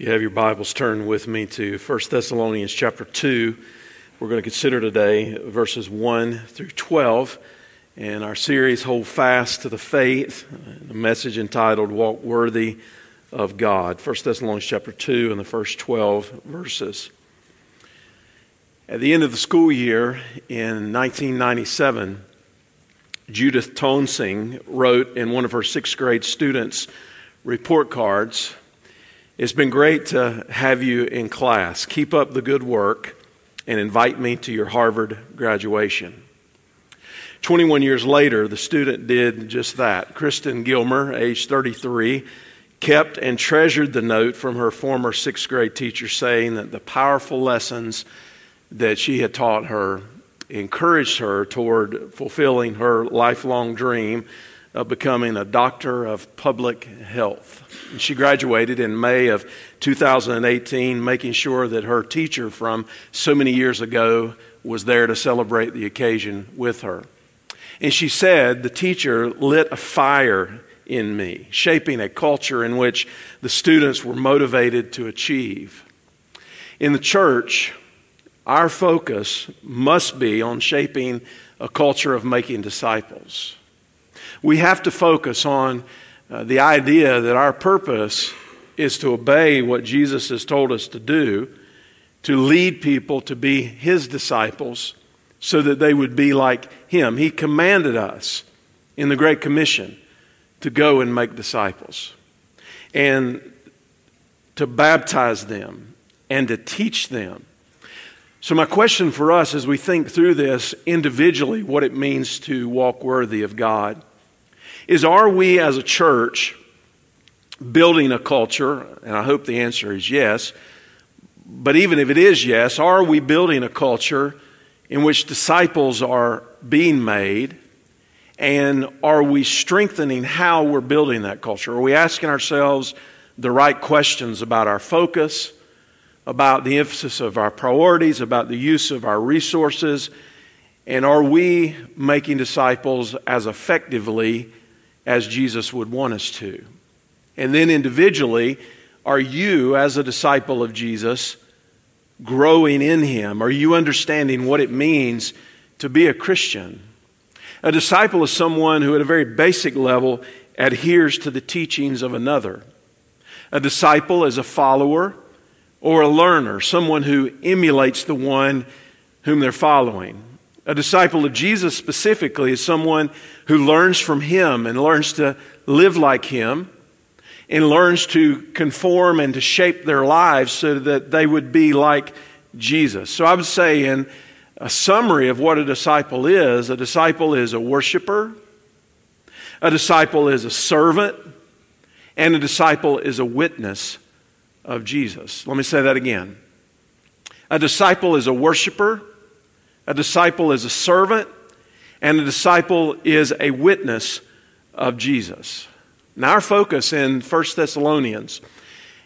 You have your Bibles turned with me to 1 Thessalonians chapter 2. We're going to consider today verses 1 through 12 in our series Hold Fast to the Faith, a message entitled Walk Worthy of God. 1 Thessalonians chapter 2 and the first 12 verses. At the end of the school year in 1997, Judith Tonsing wrote in one of her sixth grade students' report cards it's been great to have you in class. Keep up the good work and invite me to your Harvard graduation. 21 years later, the student did just that. Kristen Gilmer, age 33, kept and treasured the note from her former sixth grade teacher saying that the powerful lessons that she had taught her encouraged her toward fulfilling her lifelong dream of becoming a doctor of public health. And she graduated in May of 2018, making sure that her teacher from so many years ago was there to celebrate the occasion with her. And she said, The teacher lit a fire in me, shaping a culture in which the students were motivated to achieve. In the church, our focus must be on shaping a culture of making disciples. We have to focus on uh, the idea that our purpose is to obey what Jesus has told us to do, to lead people to be his disciples so that they would be like him. He commanded us in the Great Commission to go and make disciples and to baptize them and to teach them. So, my question for us as we think through this individually, what it means to walk worthy of God, is are we as a church building a culture? And I hope the answer is yes. But even if it is yes, are we building a culture in which disciples are being made? And are we strengthening how we're building that culture? Are we asking ourselves the right questions about our focus, about the emphasis of our priorities, about the use of our resources? And are we making disciples as effectively as Jesus would want us to. And then individually, are you, as a disciple of Jesus, growing in Him? Are you understanding what it means to be a Christian? A disciple is someone who, at a very basic level, adheres to the teachings of another. A disciple is a follower or a learner, someone who emulates the one whom they're following. A disciple of Jesus specifically is someone who learns from him and learns to live like him and learns to conform and to shape their lives so that they would be like Jesus. So I would say, in a summary of what a disciple is, a disciple is a worshiper, a disciple is a servant, and a disciple is a witness of Jesus. Let me say that again. A disciple is a worshiper, a disciple is a servant, and a disciple is a witness of Jesus. Now, our focus in 1 Thessalonians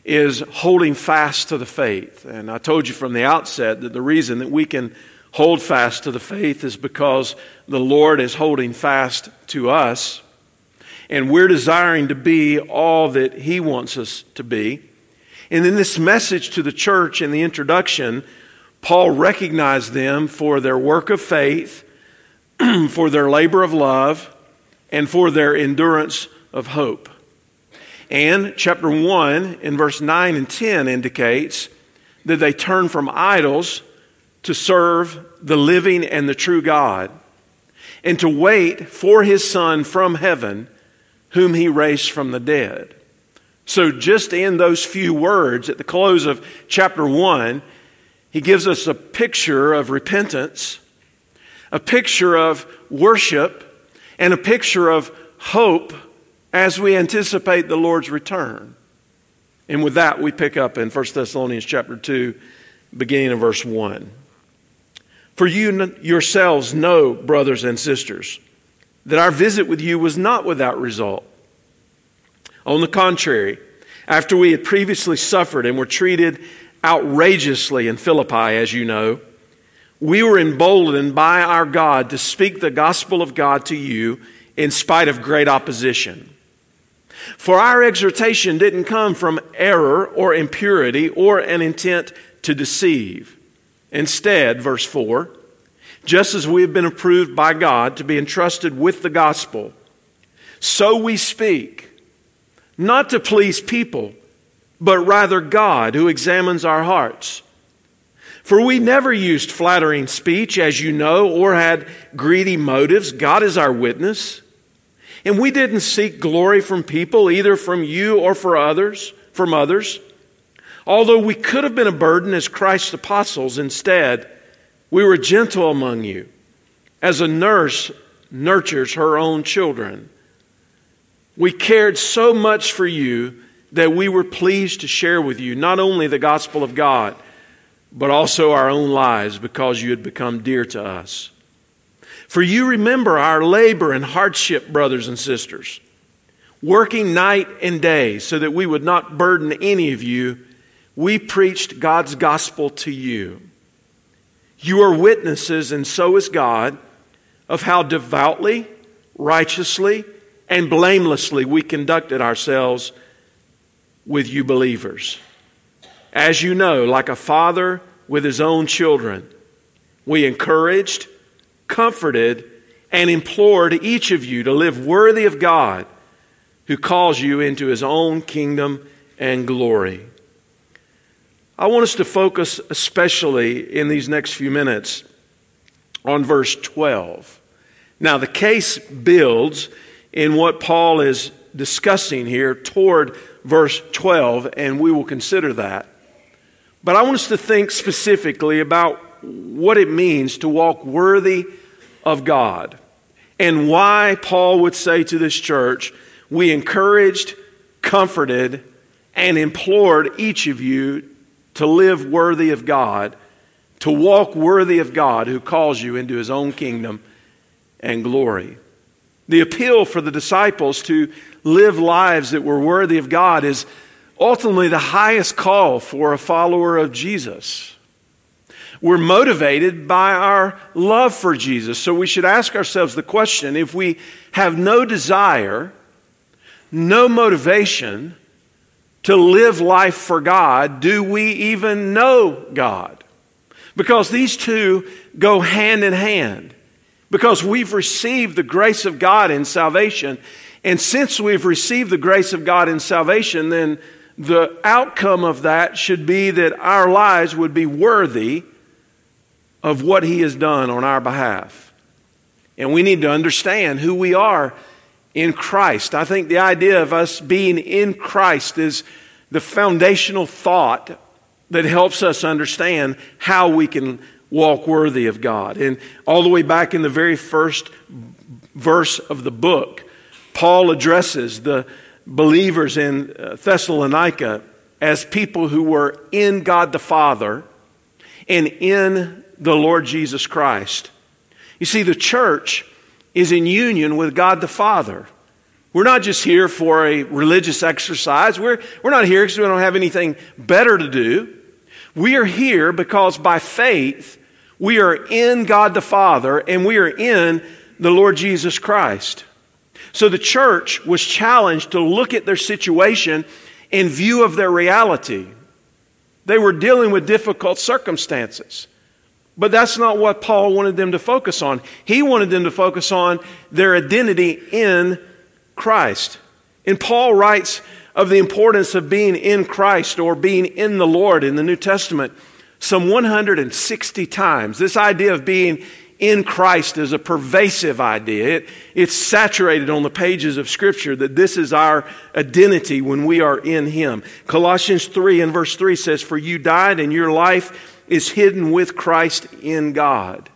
is holding fast to the faith. And I told you from the outset that the reason that we can hold fast to the faith is because the Lord is holding fast to us. And we're desiring to be all that He wants us to be. And in this message to the church in the introduction, Paul recognized them for their work of faith, for their labor of love, and for their endurance of hope. And chapter 1 in verse 9 and 10 indicates that they turn from idols to serve the living and the true God and to wait for his Son from heaven, whom he raised from the dead. So, just in those few words at the close of chapter 1, he gives us a picture of repentance, a picture of worship, and a picture of hope as we anticipate the Lord's return. And with that, we pick up in 1 Thessalonians chapter 2, beginning of verse 1. For you yourselves know, brothers and sisters, that our visit with you was not without result. On the contrary, after we had previously suffered and were treated outrageously in Philippi, as you know, we were emboldened by our God to speak the gospel of God to you in spite of great opposition. For our exhortation didn't come from error or impurity or an intent to deceive. Instead, verse 4, just as we have been approved by God to be entrusted with the gospel, so we speak, not to please people, but rather God who examines our hearts. For we never used flattering speech, as you know, or had greedy motives. God is our witness. And we didn't seek glory from people, either from you or for others, from others. Although we could have been a burden as Christ's apostles, instead, we were gentle among you, as a nurse nurtures her own children. We cared so much for you that we were pleased to share with you not only the gospel of God, but also our own lives because you had become dear to us. For you remember our labor and hardship, brothers and sisters, working night and day so that we would not burden any of you. We preached God's gospel to you. You are witnesses, and so is God, of how devoutly, righteously, and blamelessly we conducted ourselves with you believers. As you know, like a father with his own children, we encouraged, comforted, and implored each of you to live worthy of God who calls you into his own kingdom and glory. I want us to focus especially in these next few minutes on verse 12. Now, the case builds in what Paul is discussing here toward verse 12, and we will consider that. But I want us to think specifically about what it means to walk worthy of God and why Paul would say to this church, We encouraged, comforted, and implored each of you to live worthy of God, to walk worthy of God who calls you into his own kingdom and glory. The appeal for the disciples to live lives that were worthy of God is ultimately the highest call for a follower of Jesus. We're motivated by our love for Jesus. So we should ask ourselves the question if we have no desire, no motivation to live life for God, do we even know God? Because these two go hand in hand. Because we've received the grace of God in salvation. And since we've received the grace of God in salvation, then the outcome of that should be that our lives would be worthy of what He has done on our behalf. And we need to understand who we are in Christ. I think the idea of us being in Christ is the foundational thought that helps us understand how we can walk worthy of God. And all the way back in the very first verse of the book, Paul addresses the believers in uh, Thessalonica as people who were in God the Father and in the Lord Jesus Christ. You see, the church is in union with God the Father. We're not just here for a religious exercise. We're, we're not here because we don't have anything better to do. We are here because by faith, we are in God the Father and we are in the Lord Jesus Christ. So the church was challenged to look at their situation in view of their reality. They were dealing with difficult circumstances. But that's not what Paul wanted them to focus on. He wanted them to focus on their identity in Christ. And Paul writes of the importance of being in Christ or being in the Lord in the New Testament some 160 times. This idea of being in Christ is a pervasive idea. It, it's saturated on the pages of Scripture that this is our identity when we are in Him. Colossians 3 and verse 3 says, For you died, and your life is hidden with Christ in God.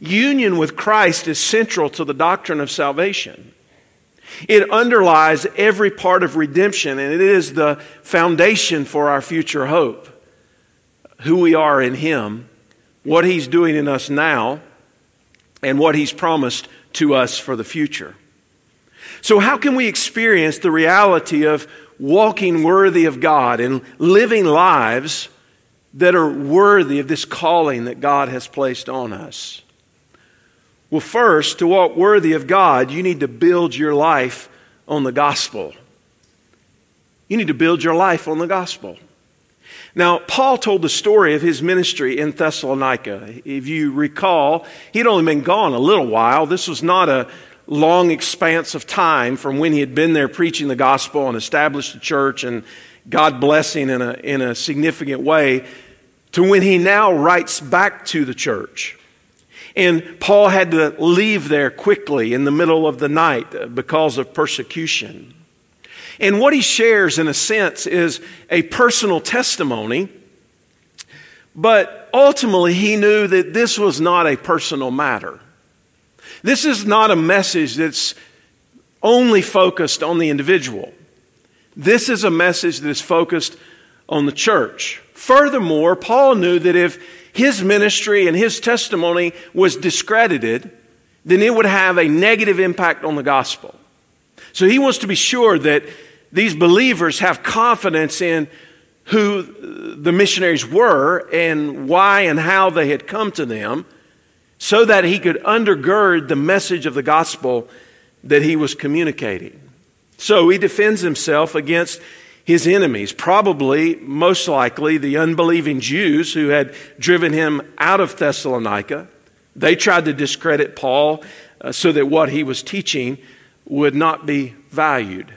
Union with Christ is central to the doctrine of salvation. It underlies every part of redemption, and it is the foundation for our future hope. Who we are in Him what He's doing in us now, and what He's promised to us for the future. So, how can we experience the reality of walking worthy of God and living lives that are worthy of this calling that God has placed on us? Well, first, to walk worthy of God, you need to build your life on the gospel. You need to build your life on the gospel. Now, Paul told the story of his ministry in Thessalonica. If you recall, he'd only been gone a little while. This was not a long expanse of time from when he had been there preaching the gospel and established a church and God blessing in a, in a significant way to when he now writes back to the church. And Paul had to leave there quickly in the middle of the night because of persecution. And what he shares, in a sense, is a personal testimony. But ultimately, he knew that this was not a personal matter. This is not a message that's only focused on the individual. This is a message that is focused on the church. Furthermore, Paul knew that if his ministry and his testimony was discredited, then it would have a negative impact on the gospel. So he wants to be sure that these believers have confidence in who the missionaries were and why and how they had come to them so that he could undergird the message of the gospel that he was communicating. So he defends himself against his enemies, probably, most likely, the unbelieving Jews who had driven him out of Thessalonica. They tried to discredit Paul uh, so that what he was teaching would not be valued.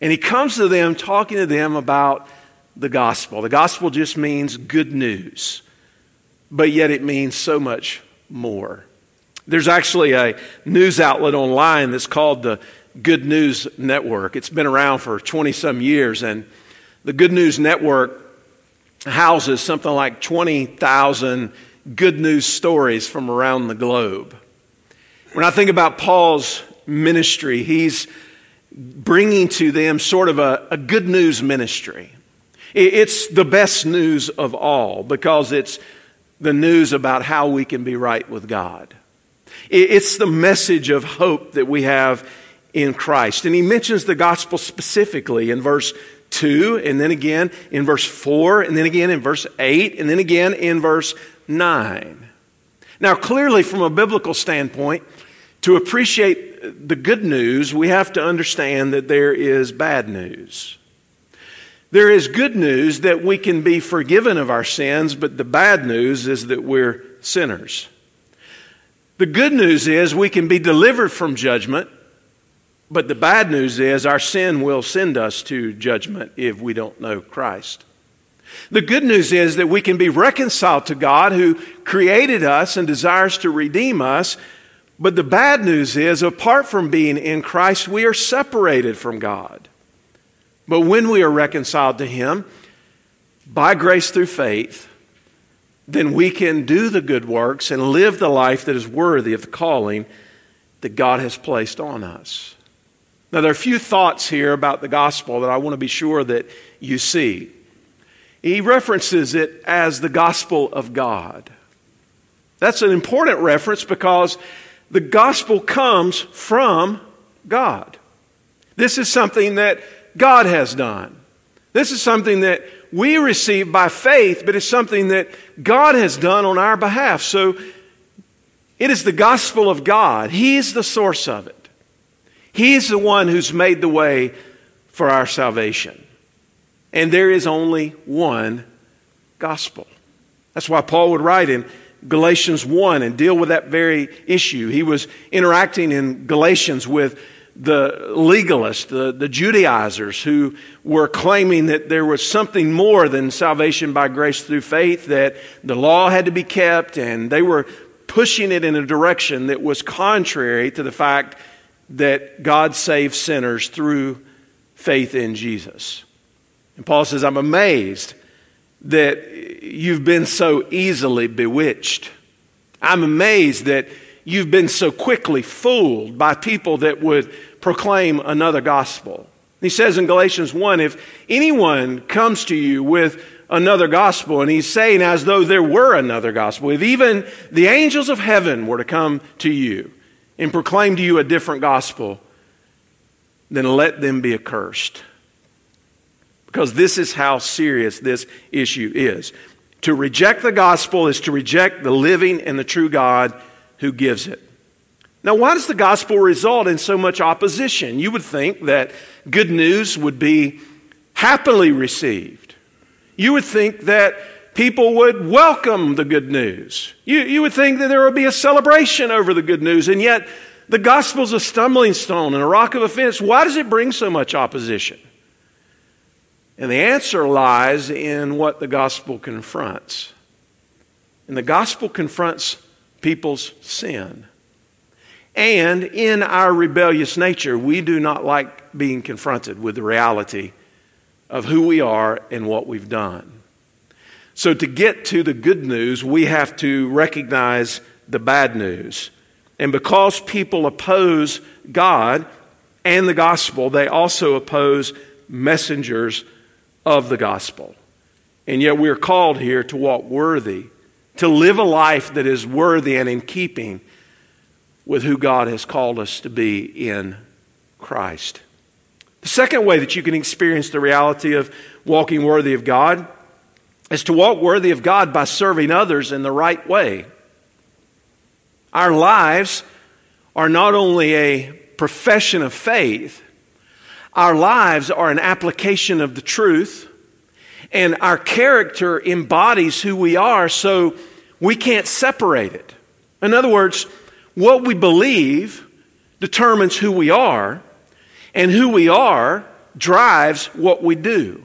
And he comes to them talking to them about the gospel. The gospel just means good news, but yet it means so much more. There's actually a news outlet online that's called the Good News Network. It's been around for 20 some years, and the Good News Network houses something like 20,000 good news stories from around the globe. When I think about Paul's ministry, he's bringing to them sort of a, a good news ministry. It's the best news of all because it's the news about how we can be right with God. It's the message of hope that we have in Christ. And he mentions the gospel specifically in verse 2, and then again in verse 4, and then again in verse 8, and then again in verse 9. Now, clearly, from a biblical standpoint, to appreciate the good news, we have to understand that there is bad news. There is good news that we can be forgiven of our sins, but the bad news is that we're sinners. The good news is we can be delivered from judgment, but the bad news is our sin will send us to judgment if we don't know Christ. The good news is that we can be reconciled to God who created us and desires to redeem us, but the bad news is, apart from being in Christ, we are separated from God. But when we are reconciled to Him, by grace through faith, then we can do the good works and live the life that is worthy of the calling that God has placed on us. Now, there are a few thoughts here about the gospel that I want to be sure that you see. He references it as the gospel of God. That's an important reference because the gospel comes from God. This is something that God has done. This is something that we receive by faith, but it's something that God has done on our behalf. So it is the gospel of God. He's the source of it. He's the one who's made the way for our salvation. And there is only one gospel. That's why Paul would write in Galatians 1 and deal with that very issue. He was interacting in Galatians with the legalists, the, the Judaizers, who were claiming that there was something more than salvation by grace through faith, that the law had to be kept, and they were pushing it in a direction that was contrary to the fact that God saves sinners through faith in Jesus. And Paul says, I'm amazed that you've been so easily bewitched. I'm amazed that you've been so quickly fooled by people that would proclaim another gospel. He says in Galatians 1 if anyone comes to you with another gospel, and he's saying as though there were another gospel, if even the angels of heaven were to come to you and proclaim to you a different gospel, then let them be accursed because this is how serious this issue is. To reject the gospel is to reject the living and the true God who gives it. Now, why does the gospel result in so much opposition? You would think that good news would be happily received. You would think that people would welcome the good news. You, you would think that there would be a celebration over the good news, and yet the gospel is a stumbling stone and a rock of offense. Why does it bring so much opposition? And the answer lies in what the gospel confronts. And the gospel confronts people's sin. And in our rebellious nature, we do not like being confronted with the reality of who we are and what we've done. So, to get to the good news, we have to recognize the bad news. And because people oppose God and the gospel, they also oppose messengers of the gospel. And yet, we are called here to walk worthy, to live a life that is worthy and in keeping with who God has called us to be in Christ. The second way that you can experience the reality of walking worthy of God is to walk worthy of God by serving others in the right way. Our lives are not only a profession of faith, our lives are an application of the truth, and our character embodies who we are, so we can't separate it. In other words, what we believe determines who we are, and who we are drives what we do.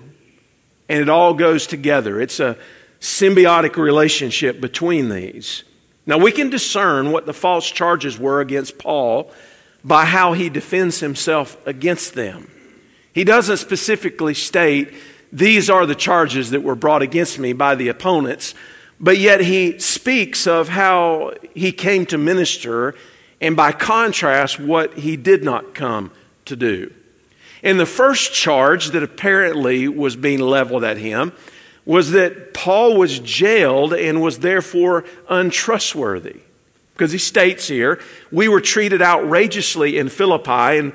And it all goes together. It's a symbiotic relationship between these. Now, we can discern what the false charges were against Paul by how he defends himself against them. He doesn't specifically state, These are the charges that were brought against me by the opponents, but yet he speaks of how he came to minister, and by contrast, what he did not come to do. And the first charge that apparently was being leveled at him was that Paul was jailed and was therefore untrustworthy. Because he states here, we were treated outrageously in Philippi, and,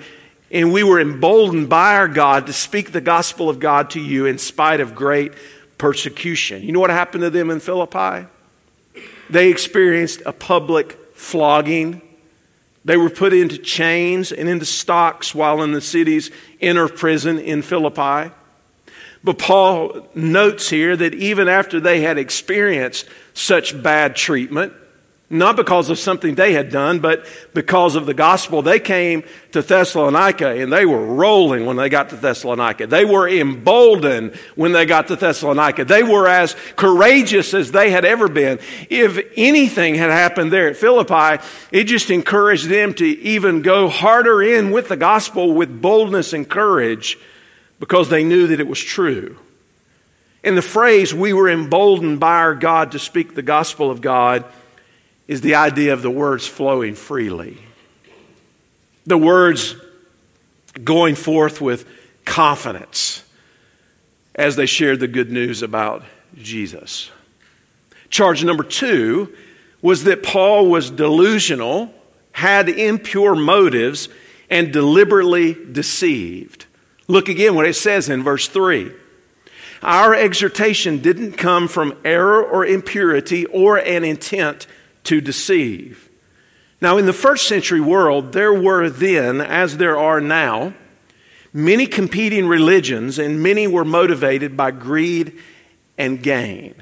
and we were emboldened by our God to speak the gospel of God to you in spite of great persecution. You know what happened to them in Philippi? They experienced a public flogging. They were put into chains and into stocks while in the city's inner prison in Philippi. But Paul notes here that even after they had experienced such bad treatment, not because of something they had done, but because of the gospel. They came to Thessalonica and they were rolling when they got to Thessalonica. They were emboldened when they got to Thessalonica. They were as courageous as they had ever been. If anything had happened there at Philippi, it just encouraged them to even go harder in with the gospel with boldness and courage because they knew that it was true. In the phrase, we were emboldened by our God to speak the gospel of God is the idea of the words flowing freely. The words going forth with confidence as they shared the good news about Jesus. Charge number two was that Paul was delusional, had impure motives, and deliberately deceived. Look again what it says in verse 3. Our exhortation didn't come from error or impurity or an intent to deceive. Now, in the first century world, there were then, as there are now, many competing religions, and many were motivated by greed and gain.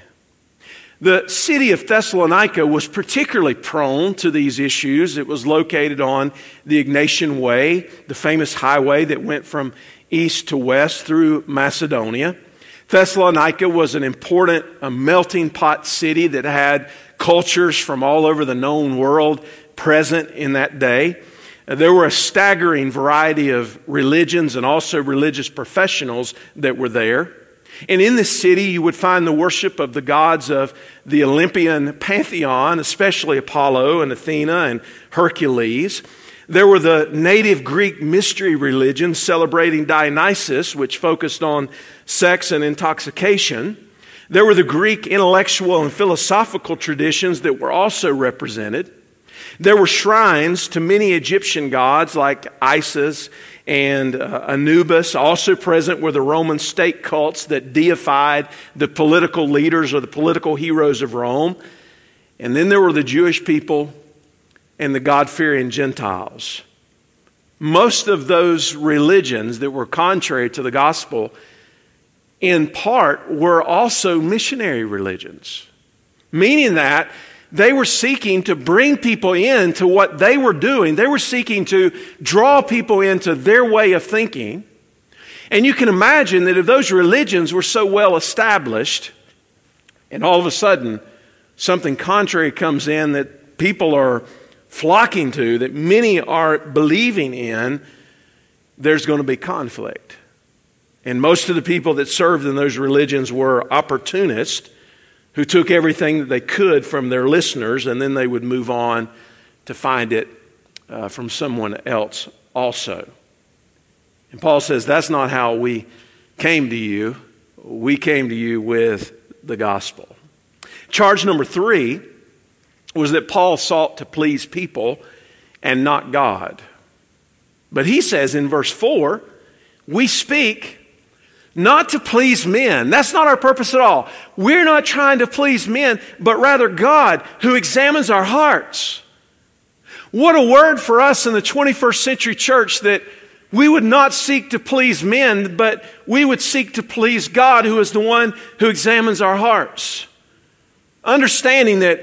The city of Thessalonica was particularly prone to these issues. It was located on the Egnatian Way, the famous highway that went from east to west through Macedonia. Thessalonica was an important a melting pot city that had cultures from all over the known world present in that day. Uh, there were a staggering variety of religions and also religious professionals that were there. And in this city, you would find the worship of the gods of the Olympian pantheon, especially Apollo and Athena and Hercules. There were the native Greek mystery religions celebrating Dionysus, which focused on sex and intoxication. There were the Greek intellectual and philosophical traditions that were also represented. There were shrines to many Egyptian gods like Isis and uh, Anubis. Also present were the Roman state cults that deified the political leaders or the political heroes of Rome. And then there were the Jewish people and the God fearing Gentiles. Most of those religions that were contrary to the gospel, in part, were also missionary religions, meaning that they were seeking to bring people into what they were doing. They were seeking to draw people into their way of thinking. And you can imagine that if those religions were so well established, and all of a sudden something contrary comes in that people are flocking to, that many are believing in, there's going to be conflict. And most of the people that served in those religions were opportunists who took everything that they could from their listeners and then they would move on to find it uh, from someone else also. And Paul says, That's not how we came to you. We came to you with the gospel. Charge number three was that Paul sought to please people and not God. But he says in verse 4, we speak not to please men. That's not our purpose at all. We're not trying to please men, but rather God who examines our hearts. What a word for us in the 21st century church that we would not seek to please men, but we would seek to please God who is the one who examines our hearts. Understanding that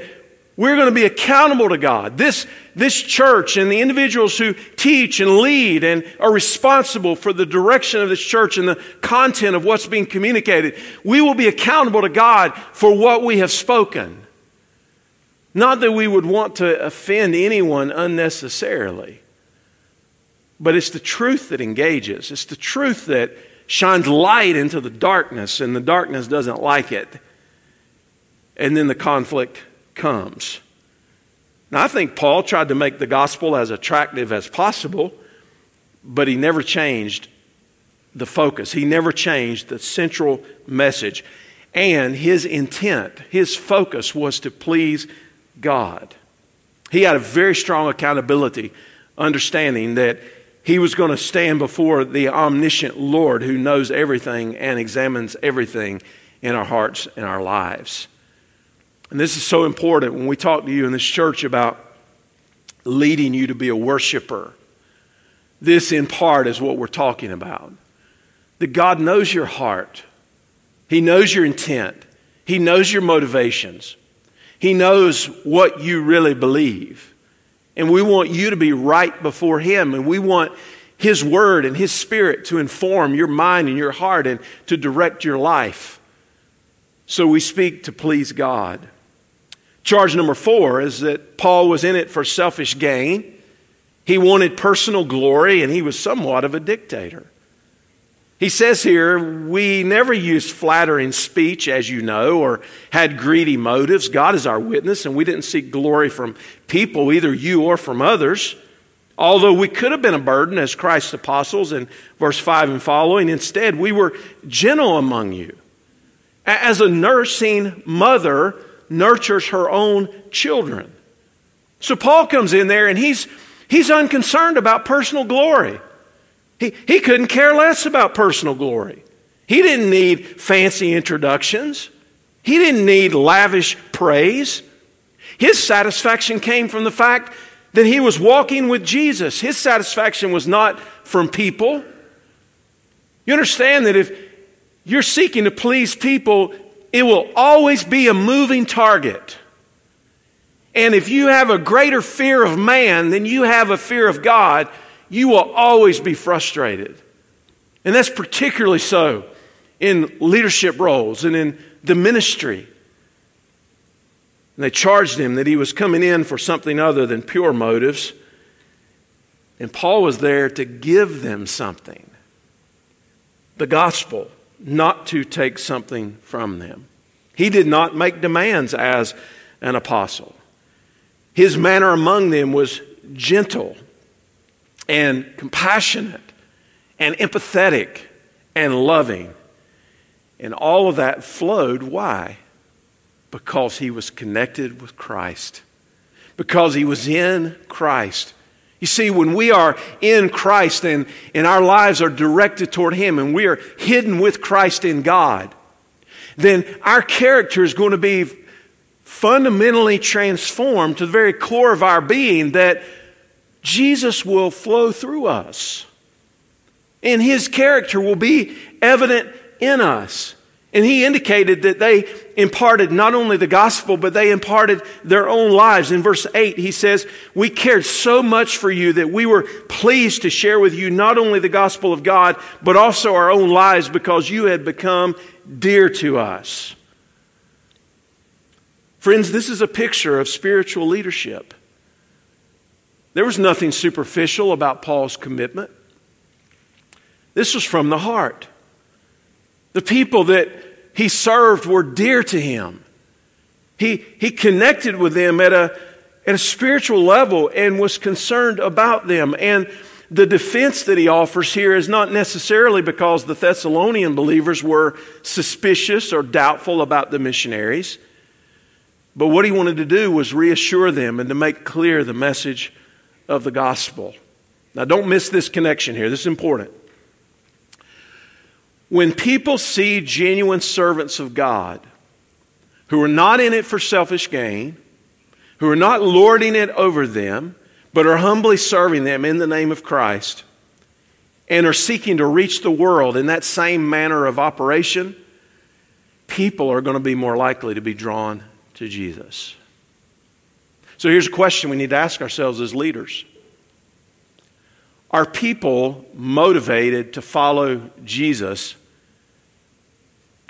we're going to be accountable to God. This, this church and the individuals who teach and lead and are responsible for the direction of this church and the content of what's being communicated, we will be accountable to God for what we have spoken. Not that we would want to offend anyone unnecessarily, but it's the truth that engages. It's the truth that shines light into the darkness, and the darkness doesn't like it. And then the conflict comes. Now, I think Paul tried to make the gospel as attractive as possible, but he never changed the focus. He never changed the central message. And his intent, his focus was to please God. He had a very strong accountability, understanding that he was going to stand before the omniscient Lord who knows everything and examines everything in our hearts and our lives. And this is so important when we talk to you in this church about leading you to be a worshiper. This, in part, is what we're talking about. That God knows your heart, He knows your intent, He knows your motivations, He knows what you really believe. And we want you to be right before Him, and we want His Word and His Spirit to inform your mind and your heart and to direct your life. So we speak to please God. Charge number four is that Paul was in it for selfish gain. He wanted personal glory, and he was somewhat of a dictator. He says here, we never used flattering speech, as you know, or had greedy motives. God is our witness, and we didn't seek glory from people, either you or from others. Although we could have been a burden as Christ's apostles in verse 5 and following, instead, we were gentle among you. As a nursing mother nurtures her own children. So Paul comes in there and he's, he's unconcerned about personal glory. He, he couldn't care less about personal glory. He didn't need fancy introductions. He didn't need lavish praise. His satisfaction came from the fact that he was walking with Jesus. His satisfaction was not from people. You understand that if you're seeking to please people, it will always be a moving target. And if you have a greater fear of man than you have a fear of God, you will always be frustrated. And that's particularly so in leadership roles and in the ministry. And they charged him that he was coming in for something other than pure motives. And Paul was there to give them something the gospel not to take something from them. He did not make demands as an apostle. His manner among them was gentle and compassionate and empathetic and loving. And all of that flowed. Why? Because he was connected with Christ. Because he was in Christ. You see, when we are in Christ and, and our lives are directed toward Him and we are hidden with Christ in God, then our character is going to be fundamentally transformed to the very core of our being that Jesus will flow through us. And his character will be evident in us. And he indicated that they imparted not only the gospel, but they imparted their own lives. In verse 8, he says, We cared so much for you that we were pleased to share with you not only the gospel of God, but also our own lives because you had become dear to us. Friends, this is a picture of spiritual leadership. There was nothing superficial about Paul's commitment. This was from the heart. The people that he served were dear to him. He, he connected with them at a, at a spiritual level and was concerned about them. And the defense that he offers here is not necessarily because the Thessalonian believers were suspicious or doubtful about the missionaries, but what he wanted to do was reassure them and to make clear the message of the gospel. Now, don't miss this connection here. This is important. When people see genuine servants of God who are not in it for selfish gain, who are not lording it over them, but are humbly serving them in the name of Christ, and are seeking to reach the world in that same manner of operation, people are going to be more likely to be drawn to Jesus. So here's a question we need to ask ourselves as leaders Are people motivated to follow Jesus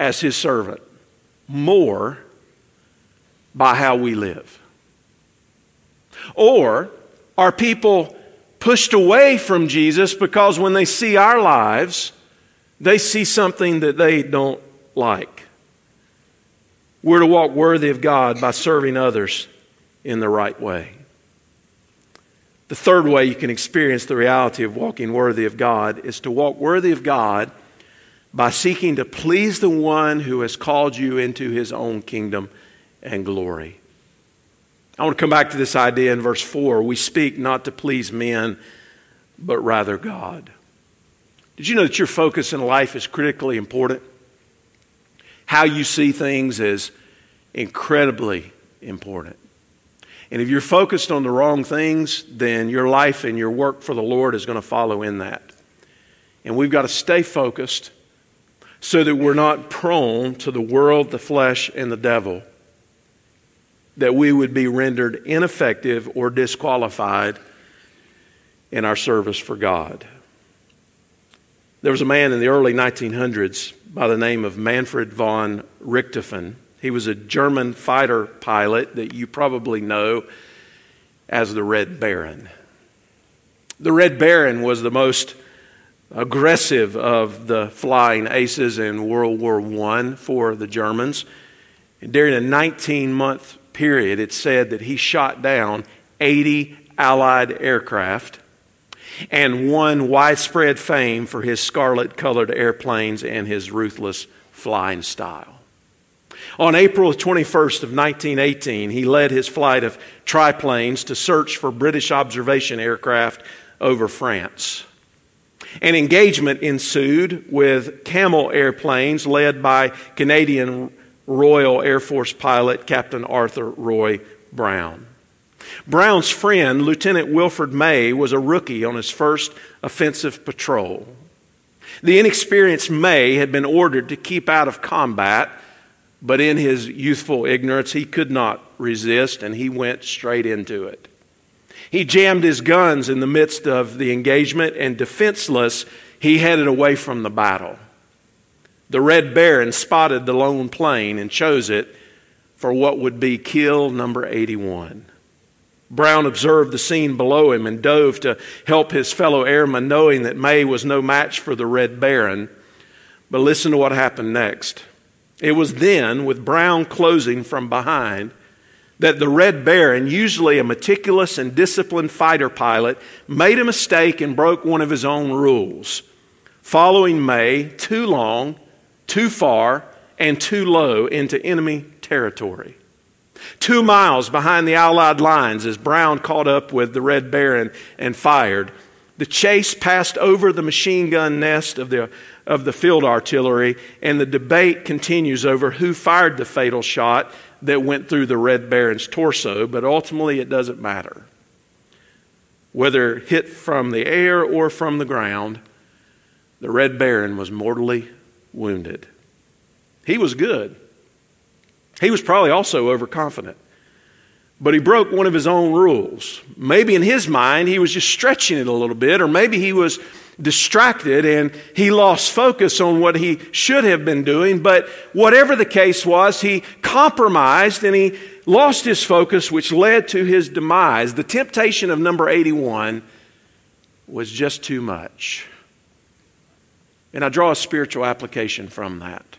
as his servant more by how we live? Or are people pushed away from Jesus because when they see our lives, they see something that they don't like? We're to walk worthy of God by serving others in the right way. The third way you can experience the reality of walking worthy of God is to walk worthy of God by seeking to please the one who has called you into his own kingdom and glory. I want to come back to this idea in verse 4. We speak not to please men, but rather God. Did you know that your focus in life is critically important? How you see things is incredibly important. And if you're focused on the wrong things, then your life and your work for the Lord is going to follow in that. And we've got to stay focused so that we're not prone to the world, the flesh, and the devil, that we would be rendered ineffective or disqualified in our service for God. There was a man in the early 1900s by the name of Manfred von Richthofen. He was a German fighter pilot that you probably know as the Red Baron. The Red Baron was the most aggressive of the flying aces in World War I for the Germans. During a 19 month period, it said that he shot down 80 Allied aircraft and won widespread fame for his scarlet colored airplanes and his ruthless flying style. On April 21st of 1918, he led his flight of triplanes to search for British observation aircraft over France. An engagement ensued with Camel airplanes led by Canadian Royal Air Force pilot Captain Arthur Roy Brown. Brown's friend, Lieutenant Wilfred May, was a rookie on his first offensive patrol. The inexperienced May had been ordered to keep out of combat, but in his youthful ignorance, he could not resist and he went straight into it. He jammed his guns in the midst of the engagement, and defenseless, he headed away from the battle. The Red Baron spotted the lone plane and chose it for what would be kill number 81. Brown observed the scene below him and dove to help his fellow airman, knowing that May was no match for the Red Baron. But listen to what happened next. It was then, with Brown closing from behind, that the Red Baron, usually a meticulous and disciplined fighter pilot, made a mistake and broke one of his own rules, following May too long, too far, and too low into enemy territory. Two miles behind the Allied lines, as Brown caught up with the Red Baron and fired, the chase passed over the machine gun nest of the, of the field artillery, and the debate continues over who fired the fatal shot that went through the Red Baron's torso, but ultimately it doesn't matter. Whether hit from the air or from the ground, the Red Baron was mortally wounded. He was good. He was probably also overconfident. But he broke one of his own rules. Maybe in his mind, he was just stretching it a little bit, or maybe he was distracted and he lost focus on what he should have been doing. But whatever the case was, he compromised and he lost his focus, which led to his demise. The temptation of number 81 was just too much. And I draw a spiritual application from that.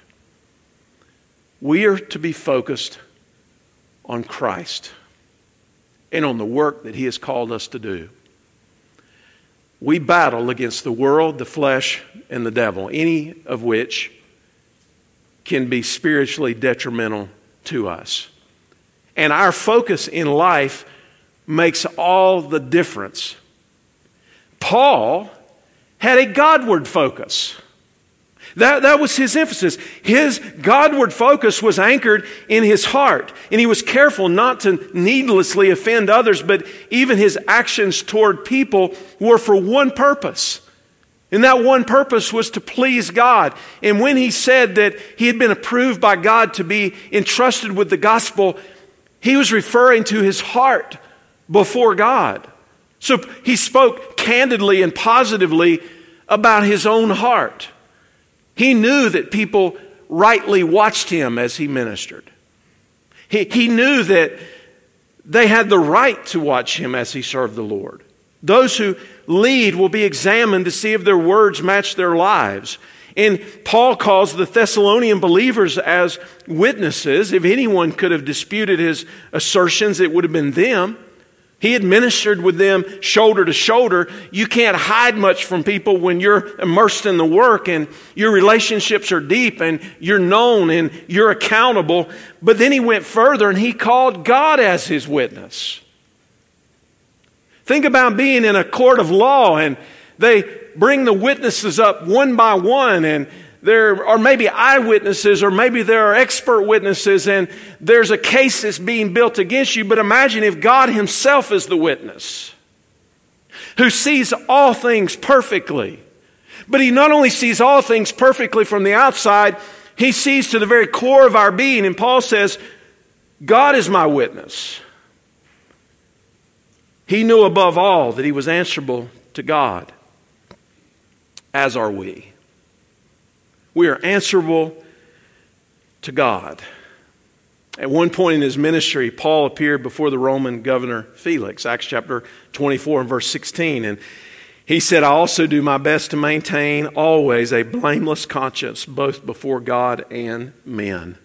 We are to be focused on Christ and on the work that He has called us to do. We battle against the world, the flesh, and the devil, any of which can be spiritually detrimental to us. And our focus in life makes all the difference. Paul had a Godward focus. That, that was his emphasis. His Godward focus was anchored in his heart. And he was careful not to needlessly offend others, but even his actions toward people were for one purpose. And that one purpose was to please God. And when he said that he had been approved by God to be entrusted with the gospel, he was referring to his heart before God. So he spoke candidly and positively about his own heart. He knew that people rightly watched him as he ministered. He, he knew that they had the right to watch him as he served the Lord. Those who lead will be examined to see if their words match their lives. And Paul calls the Thessalonian believers as witnesses. If anyone could have disputed his assertions, it would have been them. He had ministered with them shoulder to shoulder. You can't hide much from people when you're immersed in the work and your relationships are deep and you're known and you're accountable. But then he went further and he called God as his witness. Think about being in a court of law and they bring the witnesses up one by one and there are maybe eyewitnesses or maybe there are expert witnesses and there's a case that's being built against you. But imagine if God Himself is the witness who sees all things perfectly. But He not only sees all things perfectly from the outside, He sees to the very core of our being. And Paul says, God is my witness. He knew above all that He was answerable to God, as are we. We are answerable to God. At one point in his ministry, Paul appeared before the Roman governor Felix, Acts chapter 24 and verse 16. And he said, I also do my best to maintain always a blameless conscience, both before God and men.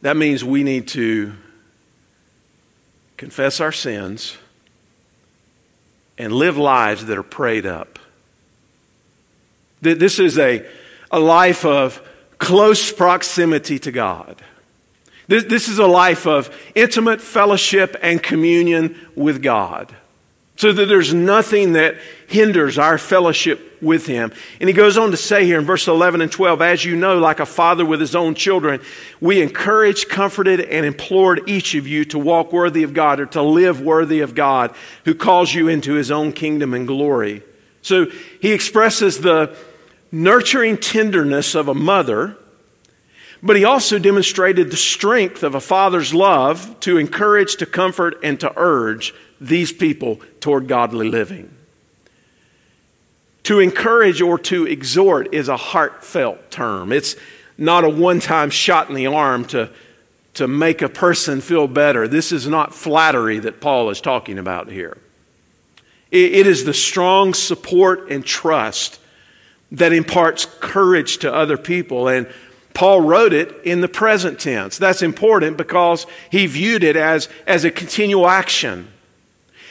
That means we need to confess our sins and live lives that are prayed up. This is a, a life of close proximity to God. This, this is a life of intimate fellowship and communion with God. So that there's nothing that hinders our fellowship with Him. And he goes on to say here in verse 11 and 12, as you know, like a father with his own children, we encouraged, comforted, and implored each of you to walk worthy of God or to live worthy of God who calls you into His own kingdom and glory. So he expresses the nurturing tenderness of a mother, but he also demonstrated the strength of a father's love to encourage, to comfort, and to urge these people toward godly living. To encourage or to exhort is a heartfelt term. It's not a one time shot in the arm to, to make a person feel better. This is not flattery that Paul is talking about here. it, it is the strong support and trust that imparts courage to other people. And Paul wrote it in the present tense. That's important because he viewed it as, as a continual action.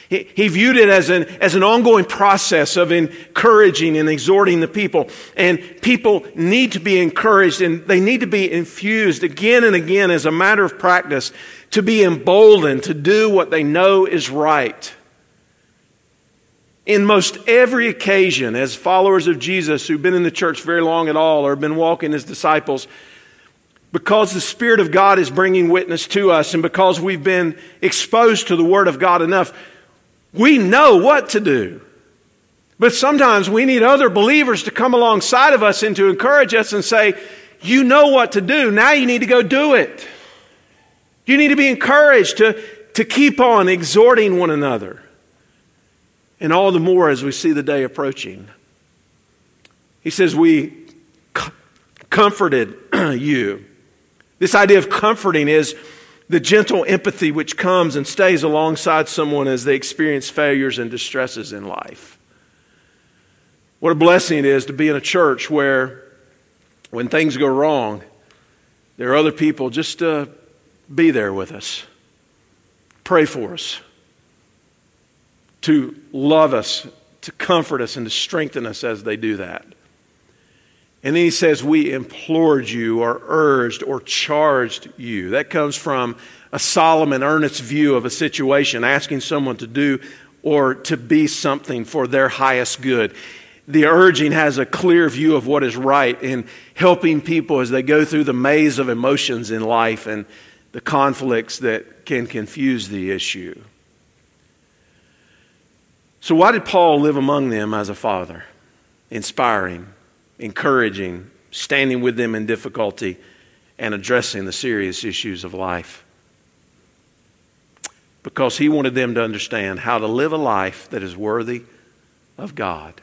He, he viewed it as an, as an ongoing process of encouraging and exhorting the people. And people need to be encouraged and they need to be infused again and again as a matter of practice to be emboldened to do what they know is right. In most every occasion, as followers of Jesus who've been in the church very long at all or been walking as disciples, because the Spirit of God is bringing witness to us and because we've been exposed to the Word of God enough, we know what to do. But sometimes we need other believers to come alongside of us and to encourage us and say, You know what to do. Now you need to go do it. You need to be encouraged to, to keep on exhorting one another. And all the more as we see the day approaching. He says, We comforted you. This idea of comforting is the gentle empathy which comes and stays alongside someone as they experience failures and distresses in life. What a blessing it is to be in a church where, when things go wrong, there are other people just to be there with us, pray for us, to love us, to comfort us, and to strengthen us as they do that. And then he says, We implored you, or urged, or charged you. That comes from a solemn and earnest view of a situation, asking someone to do or to be something for their highest good. The urging has a clear view of what is right in helping people as they go through the maze of emotions in life and the conflicts that can confuse the issue. So, why did Paul live among them as a father? Inspiring, encouraging, standing with them in difficulty, and addressing the serious issues of life. Because he wanted them to understand how to live a life that is worthy of God.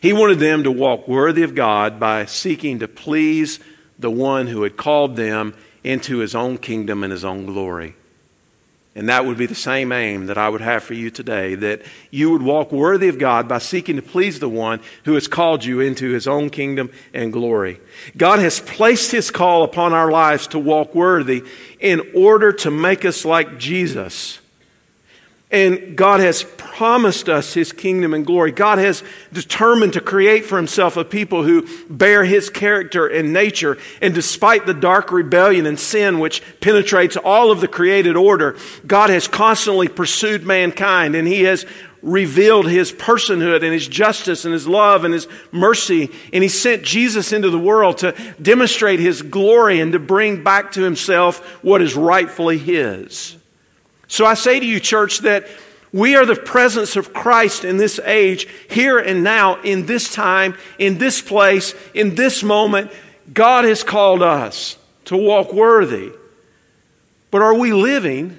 He wanted them to walk worthy of God by seeking to please the one who had called them into his own kingdom and his own glory. And that would be the same aim that I would have for you today that you would walk worthy of God by seeking to please the one who has called you into his own kingdom and glory. God has placed his call upon our lives to walk worthy in order to make us like Jesus. And God has promised us his kingdom and glory. God has determined to create for himself a people who bear his character and nature. And despite the dark rebellion and sin which penetrates all of the created order, God has constantly pursued mankind and he has revealed his personhood and his justice and his love and his mercy. And he sent Jesus into the world to demonstrate his glory and to bring back to himself what is rightfully his. So I say to you, church, that we are the presence of Christ in this age, here and now, in this time, in this place, in this moment. God has called us to walk worthy. But are we living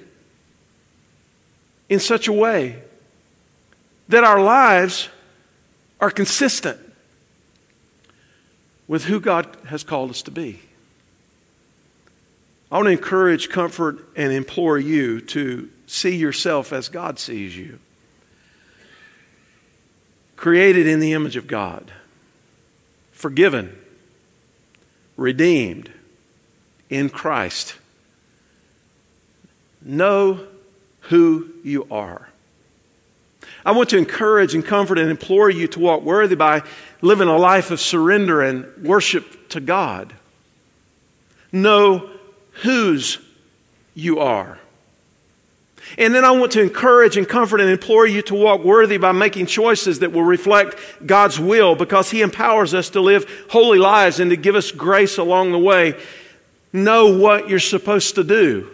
in such a way that our lives are consistent with who God has called us to be? I want to encourage, comfort, and implore you to see yourself as God sees you. Created in the image of God, forgiven, redeemed in Christ. Know who you are. I want to encourage and comfort and implore you to walk worthy by living a life of surrender and worship to God. Know whose you are. And then I want to encourage and comfort and implore you to walk worthy by making choices that will reflect God's will because He empowers us to live holy lives and to give us grace along the way. Know what you're supposed to do.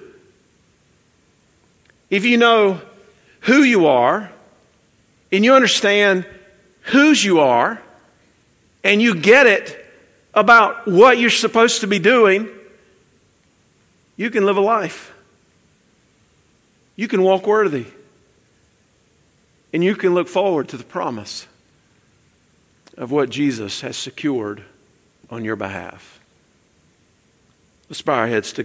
If you know who you are and you understand whose you are and you get it about what you're supposed to be doing, you can live a life. You can walk worthy. And you can look forward to the promise of what Jesus has secured on your behalf. Let's bow our heads together.